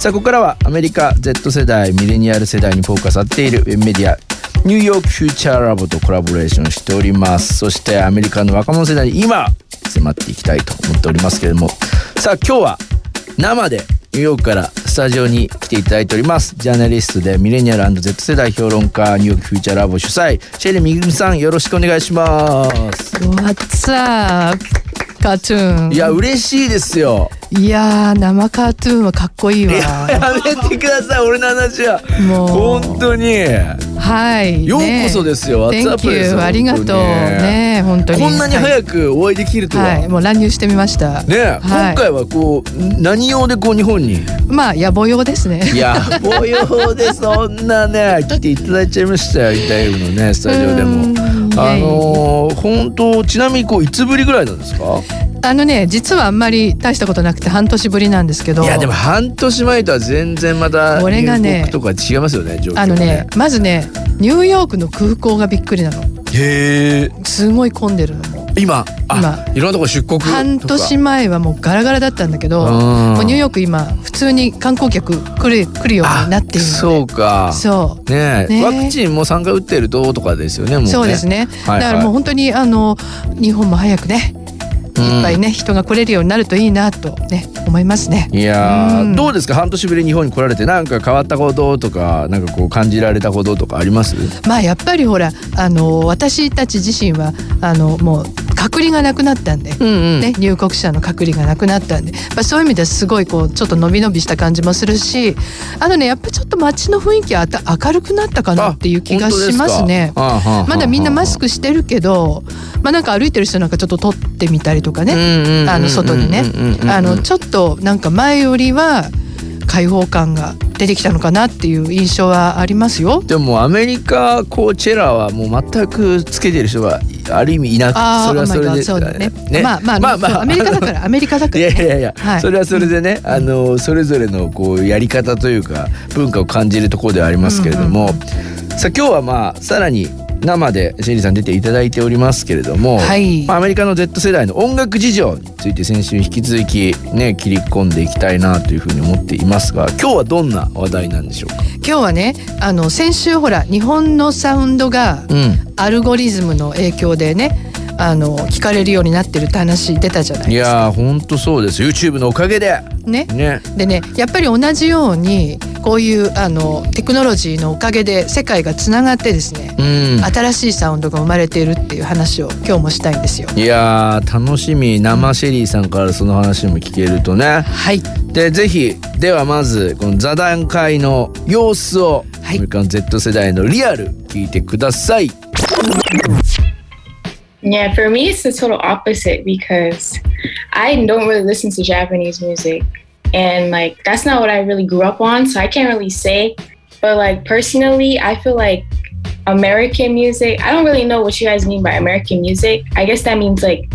さあここからはアメリカ Z 世代ミレニアル世代にフォーカスさっているウェブメディアニューヨークフューチャーラボとコラボレーションしております。そしてアメリカの若者世代に今迫っていきたいと思っておりますけれども。さあ今日は生でニューヨークからスタジオに来ていただいております。ジャーナリストでミレニアル &Z 世代評論家ニューヨークフューチャーラボ主催シェリーみぐみさんよろしくお願いします。What's up? カートゥーン。いや嬉しいですよ。いやー生カートゥーンはかっこいいわ。やめてください。俺の話は。もう。本当に。はい。ようこそですよ、ね Thank you ありがとう。ね本当に。こんなに早くお会いできるとは、はい、もう乱入してみました。ね、はい。今回はこう何用でこう日本に？まあ野暮用ですね。いや模様でそんなね来ていただいちゃいましたよイタイムのねスタジオでも。うんあのー、本当ちなみにこういつぶりぐらいなんですか？あのね実はあんまり大したことなくて半年ぶりなんですけど。いやでも半年前とは全然またこれがね入国とか違いますよね状況があのねまずねニューヨークの空港がびっくりなの。へえすごい混んでるのも今あいろんなとこ出国半年前はもうガラガラだったんだけどうんもうニューヨーク今普通に観光客来る来るようになっているので。そうか。そう。ねねワクチンも3回打ってるととかですよねもうね。そうですね、はいはい。だからもう本当にあの日本も早くねいっぱいね、人が来れるようになるといいなとね思いますね。いやーうん。どうですか？半年ぶりに日本に来られてなんか変わったこととかなんかこう感じられたこととかあります？まあやっぱりほらあの私たち自身はあのもう隔離がなくなったんで。うんうんね、入国者の隔離がなくなったんで、まあ、そういう意味ですごいこうちょっと伸び伸びした感じもするしあとねやっぱりちょっと街の雰囲気はあた明るくなったかなっていう気がしますね。まだみんなマスクしてるけど、まあ、なんか歩いてる人なんかちょっと撮ってみたりとかね、あの外にねあのちょっとなんか前よりは開放感が出てきたのかなっていう印象はありますよ。でもアメリカコーチェラはもう全くつけてる人がある意味いなくそれはそれ Oh で God そうだね。まあまあ、まあアメリカだからアメリカだかいらね。やいやいや、はい。それはそれでね、あのそれぞれのこうやり方というか文化を感じるところではありますけれども、さあ今日はまあさらに生でシェリーさん出ていただいておりますけれども、はい。まあ、アメリカの Z 世代の音楽事情について先週に引き続きね切り込んでいきたいなというふうに思っていますが今日はどんな話題なんでしょうか？今日はねあの先週ほら日本のサウンドがうん。アルゴリズムの影響でねあの聞かれるようになってるって話出たじゃないいですか。やーほんとそうです YouTube のおかげでね。ねでねやっぱり同じようにこういうあのテクノロジーのおかげで世界がつながってですね、うん新しいサウンドが生まれているっていう話を今日もしたいんですよ。いやー楽しみ生シェリーさんからその話も聞けるとねはい。でぜひではまずこの座談会の様子を、はいアメリカの Z 世代のリアル聞いてください Yeah, for me, it's the total opposite because I don't really listen to Japanese music. And like, that's not what I really grew up on. So I can't really say. But like, personally, I feel like American music, I don't really know what you guys mean by American music. I guess that means like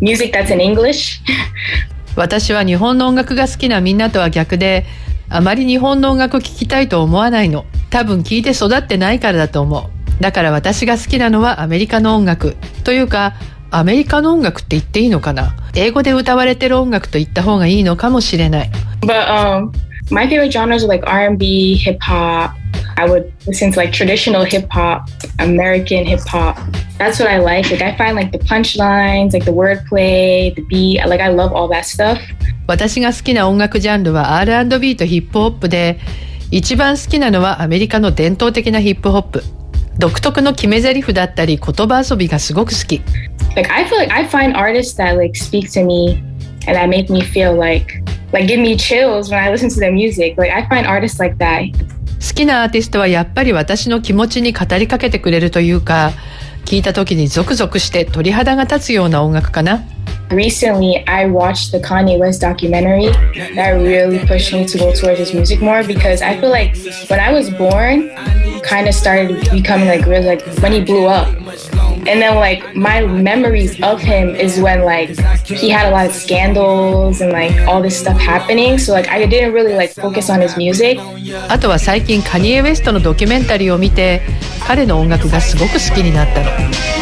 music that's in English. 私は日本の音楽が好きなみんなとは逆であまり日本の音楽を聴きたいと思わないの多分聴いて育ってないからだと思う だから私が好きなのはアメリカの音楽というかアメリカの音楽って言っていいのかな英語で歌われてる音楽と言った方がいいのかもしれない But um, my favorite genres are like R&B, hip hop. I would listen to like traditional hip hop, American hip hop. That's what I like. Like I find like the punchlines, like the wordplay, the beat. Like I love all that stuff. 私が好きな音楽ジャンルは R&B とヒップホップで一番好きなのはアメリカの伝統的なヒップホップ独特の決め台詞だったり言葉遊びがすごく好き Like I feel like I find artists that like speak to me and that make me feel like like give me chills when I listen to their music. Like I find artists like that. 好きなアーティストはやっぱり私の気持ちに語りかけてくれるというか聞いた時にゾクゾクして鳥肌が立つような音楽かな Recently, I watched the Kanye West documentary that really pushed me to go towards his music more because I feel like when I was born, kind of started becoming like really like when he blew up. And then like my memories of him is when like he had a lot of scandals and like all this stuff happening. So like I didn't really like focus on his music. あとは最近カニエ・ウェストのドキュメンタリーを見て彼の音楽がすごく好きになったの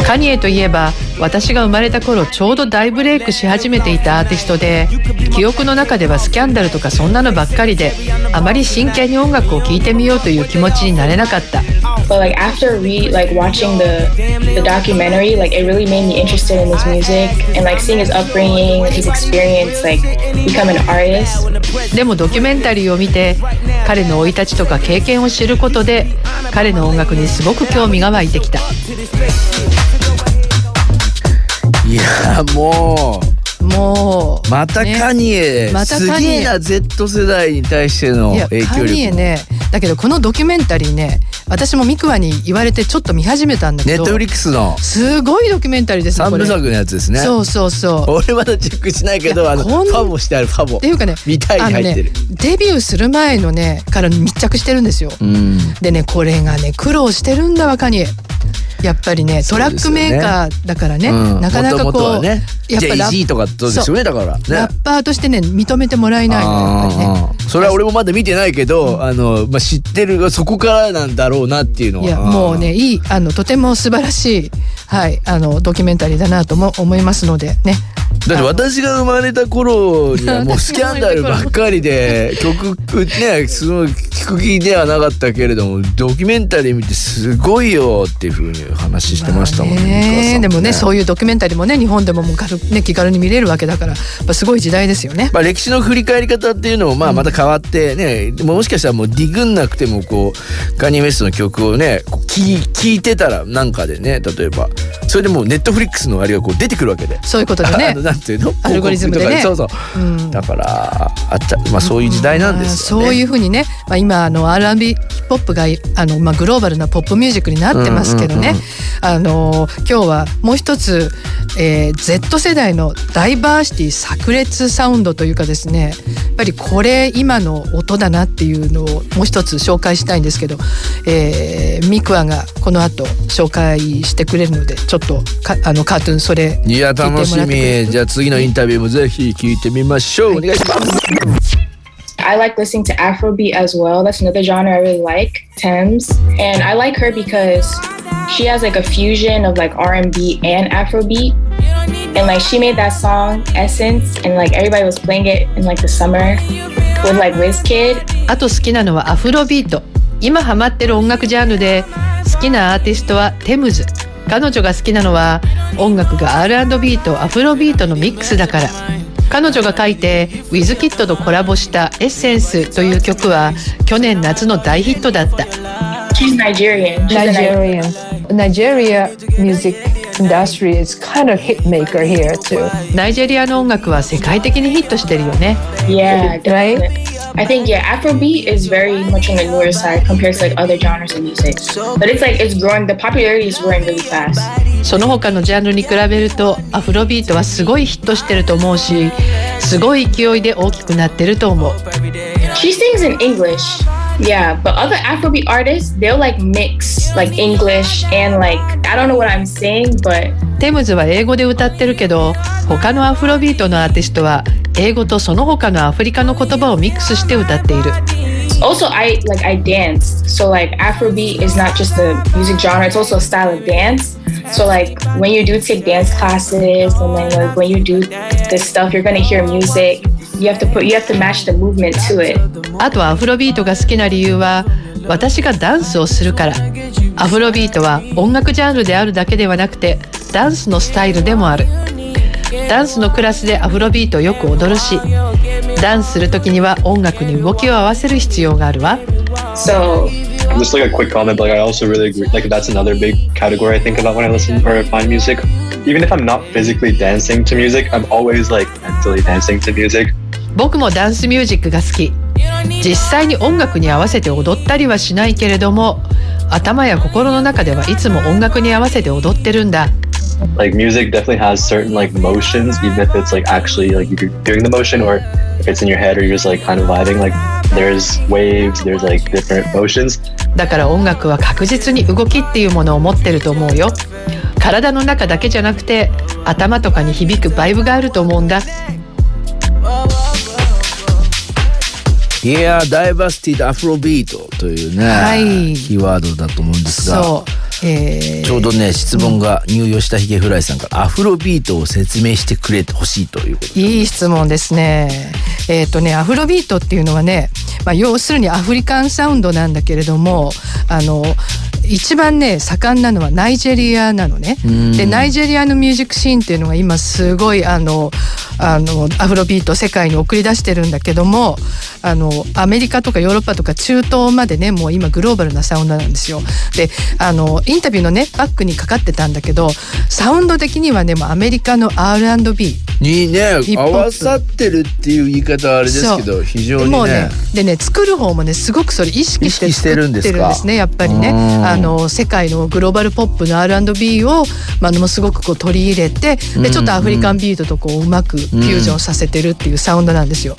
カニエといえば私が生まれた頃ちょうど大ブレイクし始めていたアーティストで記憶の中ではスキャンダルとかそんなのばっかりであまり真剣に音楽を聴いてみようという気持ちになれなかった。But like after re like watching the the documentary, like it really made me interested in his music and like seeing his upbringing, his experience, like become an artist. でもドキュメンタリーを見て彼の生い立ちとか経験を知ることで彼の音楽にすごく興味が湧いてきた。いやもうもうまたカニエ、ね、またカニエな Z 世代に対しての影響力カニエねだけどこのドキュメンタリーね私もミクワに言われてちょっと見始めたんだけどネットフリックスの。すごいドキュメンタリーですね三部作のやつですね。そうそうそう。俺まだチェックしないけどあのファボしてあるファボ。っていうかね見たいに入ってる、ね、デビューする前のねから密着してるんですよ、でねこれがね苦労してるんだわカニエやっぱりねトラックメーカーだからね、うん、なかなかこう、ね、やっぱラッとかそうですよねだから、ね、ラッパーとしてね認めてもらえないのね。それは俺もまだ見てないけど、あのまあ知ってるそこからなんだろうなっていうのは。いやもうねいいあのとても素晴らしいはいあのドキュメンタリーだなとも思いますのでねだって私が生まれた頃にはもうスキャンダルばっかりで曲ねすごい聞く気ではなかったけれどもドキュメンタリー見てすごいよっていうふうに話してましたもんね。ねでもねそういうドキュメンタリーもね日本でももうね気軽に見れるわけだからすごい時代ですよね。まあ歴史の振り返り方っていうのもまあまた変わってね、うん、もしかしたらもうディグんなくてもこうカニメストの曲をね聞聞いてたらなんかでね例えばそれでもうネットフリックスのあれがこう出てくるわけで。そういうことでね。なんていうの？アルゴリズムでね。そうそう、うん、だからあっちゃまあそういう時代なんですよね、そういうふうにね、まあ、今あの R&B ヒップホップがあの、まあ、グローバルなポップミュージックになってますけどね、あの今日はもう一つ、えー、Z 世代のダイバーシティ炸裂サウンドというかですね。やっぱりこれ今の音だなっていうのをもう一つ紹介したいんですけど、えー、ミクアがこの後紹介してくれるのでちょっとかあのカートゥーンそれいや楽しみじゃあ次のインタビューもぜひ聞いてみましょう、お願いします I like listening to Afrobeat as well. That's another genre I really like, Thames. And I like her because she has like a fusion of like R&B and Afrobeat. And like she made that song Essence and like everybody was playing it in like the summer with like Wizkid. あと好きなのはアフロビート。今ハマってる音楽ジャンルで好きなアーティストはテムズ。彼女が好きなのは音楽が R&B とアフロビートのミックスだから。彼女が書いてウィズキッドとコラボした「エッセンス」という曲は去年夏の大ヒットだった。She's Nigerian. Nigerian. Nigeria music industry is kind of hit maker here too. ナイジェリアの音楽は世界的にヒットしてるよね。Yeah, right? I think yeah, Afrobeat is very much on the newer side compared to like other genres of music. But it's like it's growing. The popularity is growing really fast. その他のジャンルに比べるとアフロビートはすごいヒットしてると思うしすごい勢いで大きくなってると思う She sings in English Yeah, but other Afrobeat artists, they'll like mix like English and like I don't know what I'm saying, but テムズは英語で歌ってるけど他のアフロビートのアーティストは英語とその他のアフリカの言葉をミックスして歌っている。also I like I dance. So like Afrobeat is not just a music genre, it's also a style of dance. So like when you do take dance classes and then like when you do this stuff, you're gonna hear music. You have to put you have to match the movement to it. あとアフロビートが好きな理由は私がダンスをするから。アフロビートは音楽ジャンルであるだけではなくてダンスのスタイルでもある。ダンスのクラスでアフロビートをよく踊るしダンスするときには音楽に動きを合わせる必要があるわ。So just like a quick comment, but like I also really agree. Like that's another big category I think about when I listen or find music. Even if I'm not physically dancing to music, I'm always like mentally dancing to music. 僕もダンスミュージックが好き。実際に音楽に合わせて踊ったりはしないけれども、頭や心の中ではいつも音楽に合わせて踊ってるんだ。like music definitely has certain like motions even if it's like actually like you're doing the motion or if it's in your head or you're just like kind of vibing like there's waves there's like different motions だから音楽は確実に動きっていうものを持ってると思うよ体の中だけじゃなくて頭とかに響くバイブがあると思うんだいやダイバーシティとアフロビートというね、はい、キーワードだと思うんですがそう。えー、ちょうどね質問が入用したひげフライさんからアフロビートを説明してくれてほしいということいい質問ですね。えっ、ー、とねアフロビートっていうのはね、まあ、要するにアフリカンサウンドなんだけれどもあの一番ね盛んなのはナイジェリアなのね。でナイジェリアのミュージックシーンっていうのが今すごいあのあのアフロビート世界に送り出してるんだけどもあのアメリカとかヨーロッパとか中東までねもう今グローバルなサウンドなんですよ。であのインタビューのねバックにかかってたんだけどサウンド的にはねもうアメリカの R&B にね合わさってるっていう言い方はあれですけど非常にね。ねでね作る方もねすごくそれ意識して作ってるんですねやっぱりね。あの世界のグローバルポップの R&B を、まあ、ものすごくこう取り入れてでちょっとアフリカンビートとこううまくフュージョンさせてるっていうサウンドなんですよ。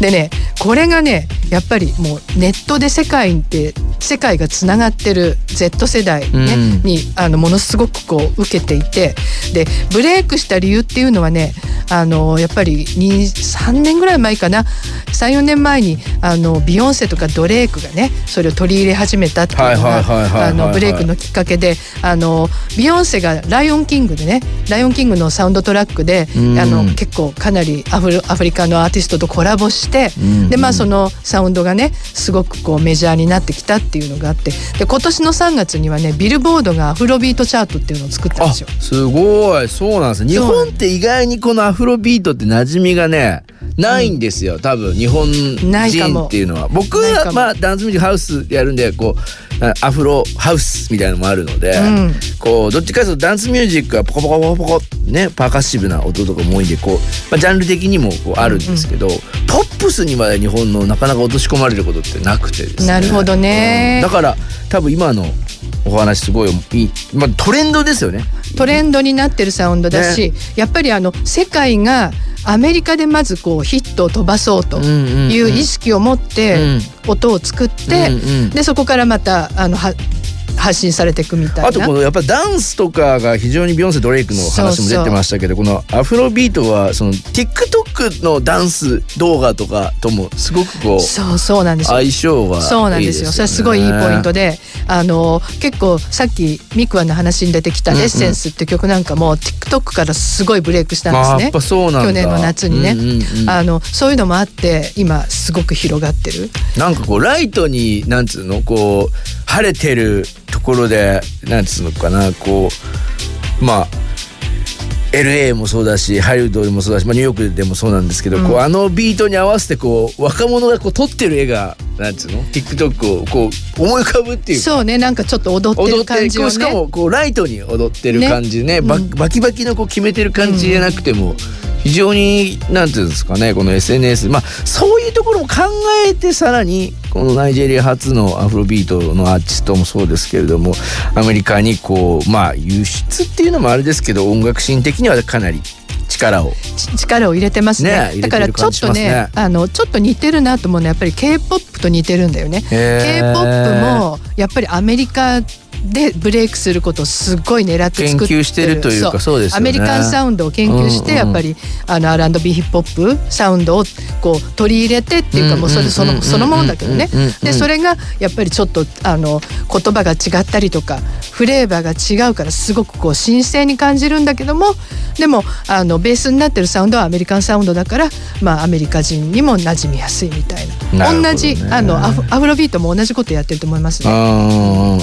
でねこれがねやっぱりもうネットで世界って世界がつながってる Z 世代ね、うん、にあのものすごくこう受けていてでブレイクした理由っていうのはねあのやっぱり3年ぐらい前かな？34年前にあのビヨンセとかドレイクがねそれを取り入れ始めたっていうのがブレイクのきっかけであのビヨンセが「ライオンキング」でね「ライオンキング」のサウンドトラックで、うん、あの結構かなりアフアフリカのアーティストとコラボして、うん、でまあそのサウンドがねすごくこうメジャーになってきたっていうのがあってで今年の3月にはねビルボードがアフロビートチャートっていうのを作ったんですよ。すごい。そうなんです日本って意外にこのアフロビートって馴染みがねないんですよ、うん、多分日本人っていうのは。僕はまあダンスミュージックハウスやるんでこうアフロハウスみたいなのもあるので、うん、こうどっちかというとダンスミュージックはポコポコポコポコねパーカッシブな音とかも多いんでこう、まあ、ジャンル的にもこうあるんですけど、うんうん、ポップスにまで日本のなかなか落とし込まれることってなくてですね。なるほどね、だから多分今のお話すごいいい、まあ、トレンドですよね。トレンドになってるサウンドだし、ね、やっぱりあの世界がアメリカでまずこうヒットを飛ばそうという意識を持って音を作って、でそこからまたあのは発信されていくみたいな。あとこのやっぱダンスとかが非常にビヨンセドレイクの話も出てましたけどこのアフロビートはその TikTok のダンス動画とかともすごくこうそうそうなんです相性は、そうなんですよそれはすごいいいポイントであの結構さっきミクワの話に出てきた「エッセンス」って曲なんかも TikTok からすごいブレイクしたんですね、まあ、去年の夏にね、うんうんうん、あのそういうのもあって今すごく広がってる。なんかこうライトになんつうのこう晴れてるところでなんつうのかなこうまあ LA もそうだしハリウッドでもそうだし、まあ、ニューヨークでもそうなんですけど、うん、こうあのビートに合わせてこう若者がこう撮ってる絵がなんつうの？TikTok をこう思い浮かぶっていうそうね。なんかちょっと踊ってる感じを、ね、しかもこうライトに踊ってる感じね、ねババキバキのこう決めてる感じじゃなくても、うん非常になんていうんですかね。この SNS まあそういうところも考えてさらにこのナイジェリア初のアフロビートのアーティストもそうですけれどもアメリカにこうまあ輸出っていうのもあれですけど音楽シーン的にはかなり力を。力を入れてますね、ね、だからちょっとね、ね、あのちょっと似てるなと思うのはやっぱり K-POP と似てるんだよね。K-POP もやっぱりアメリカでブレイクすることをすごい狙って作ってる。してるというかそう。です、ね、アメリカンサウンドを研究して、やっぱりあの R&B ヒップホップサウンドをこう取り入れてっていうかもうそれそのそのものだけどねでそれがやっぱりちょっとあの言葉が違ったりとかフレーバーが違うからすごくこう新鮮に感じるんだけどもでもあのベースになってるサウンドはアメリカンサウンドだから、まあ、アメリカ人にも馴染みやすいみたいな、ね、同じあのアフアフロビートも同じことやってると思いますね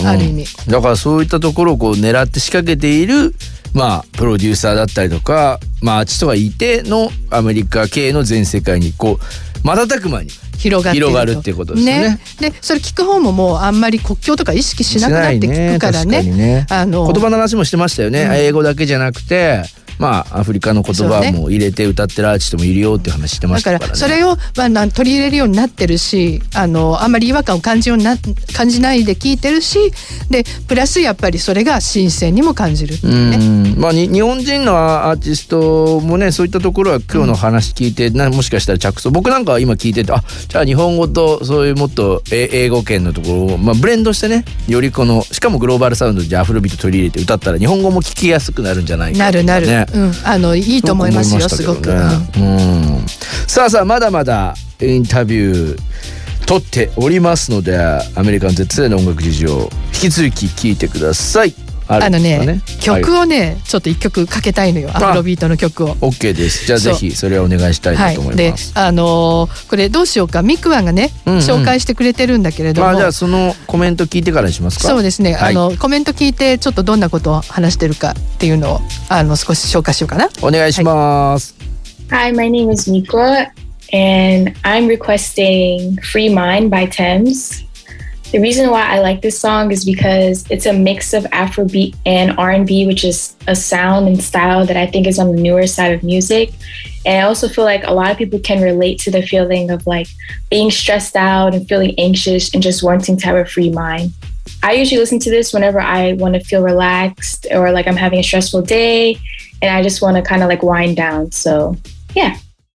ある意味。だからそういったところをこう狙って仕掛けているまあプロデューサーだったりとかまあアーティストがいてのアメリカ系の全世界にこう瞬く間に広が広がるっていうことですね。ね。でそれ聞く方ももうあんまり国境とか意識しなくなって聞くからね。ねあの。言葉の話もしてましたよね、うん、英語だけじゃなくてまあアフリカの言葉も入れて歌ってるアーティストもいるよって話してましたから、ね、だからそれを、まあ、取り入れるようになってるしあのあんまり違和感を感じような感じないで聞いてるしでプラスやっぱりそれが新鮮にも感じるね。まあ、日本人のアーティストもねそういったところは今日の話聞いて、うん、なもしかしたら着想僕なんかは今聞いててあじゃあ日本語とそういうもっと英語圏のところを、まあ、ブレンドしてねよりこのしかもグローバルサウンドでアフロビート取り入れて歌ったら日本語も聞きやすくなるんじゃないか、ね、なるなる、うん、あのいいと思いますよすごく、うん、さあさあまだまだインタビュー撮っておりますのでアメリカン Z 世代の音楽事情引き続き聞いてくださいあのね、ね、曲をね、はい、ちょっと一曲かけたいのよ。アフロビートの曲を。OK です。じゃあぜひそれをお願いしたいなと思います。はい、あのー、これどうしようか。ミクワンがね、うんうん、紹介してくれてるんだけれども、まあ、じゃあそのコメント聞いてからにしますか。そうですね、はい、あのコメント聞いてちょっとどんなことを話してるかっていうのをあの少し紹介しようかな。お願いします。Hi, my name is Mikwa and I'm requesting Free Mind by Thames. The reason why I like this song is because it's a mix of Afrobeat and R&B, which is a sound and style that I think is on the newer side of music. And I also feel like a lot of people can relate to the feeling of like being stressed out and feeling anxious and just wanting to have a free mind. I usually listen to this whenever I want to feel relaxed or like I'm having a stressful day and I just want to kind of like wind down. So, yeah.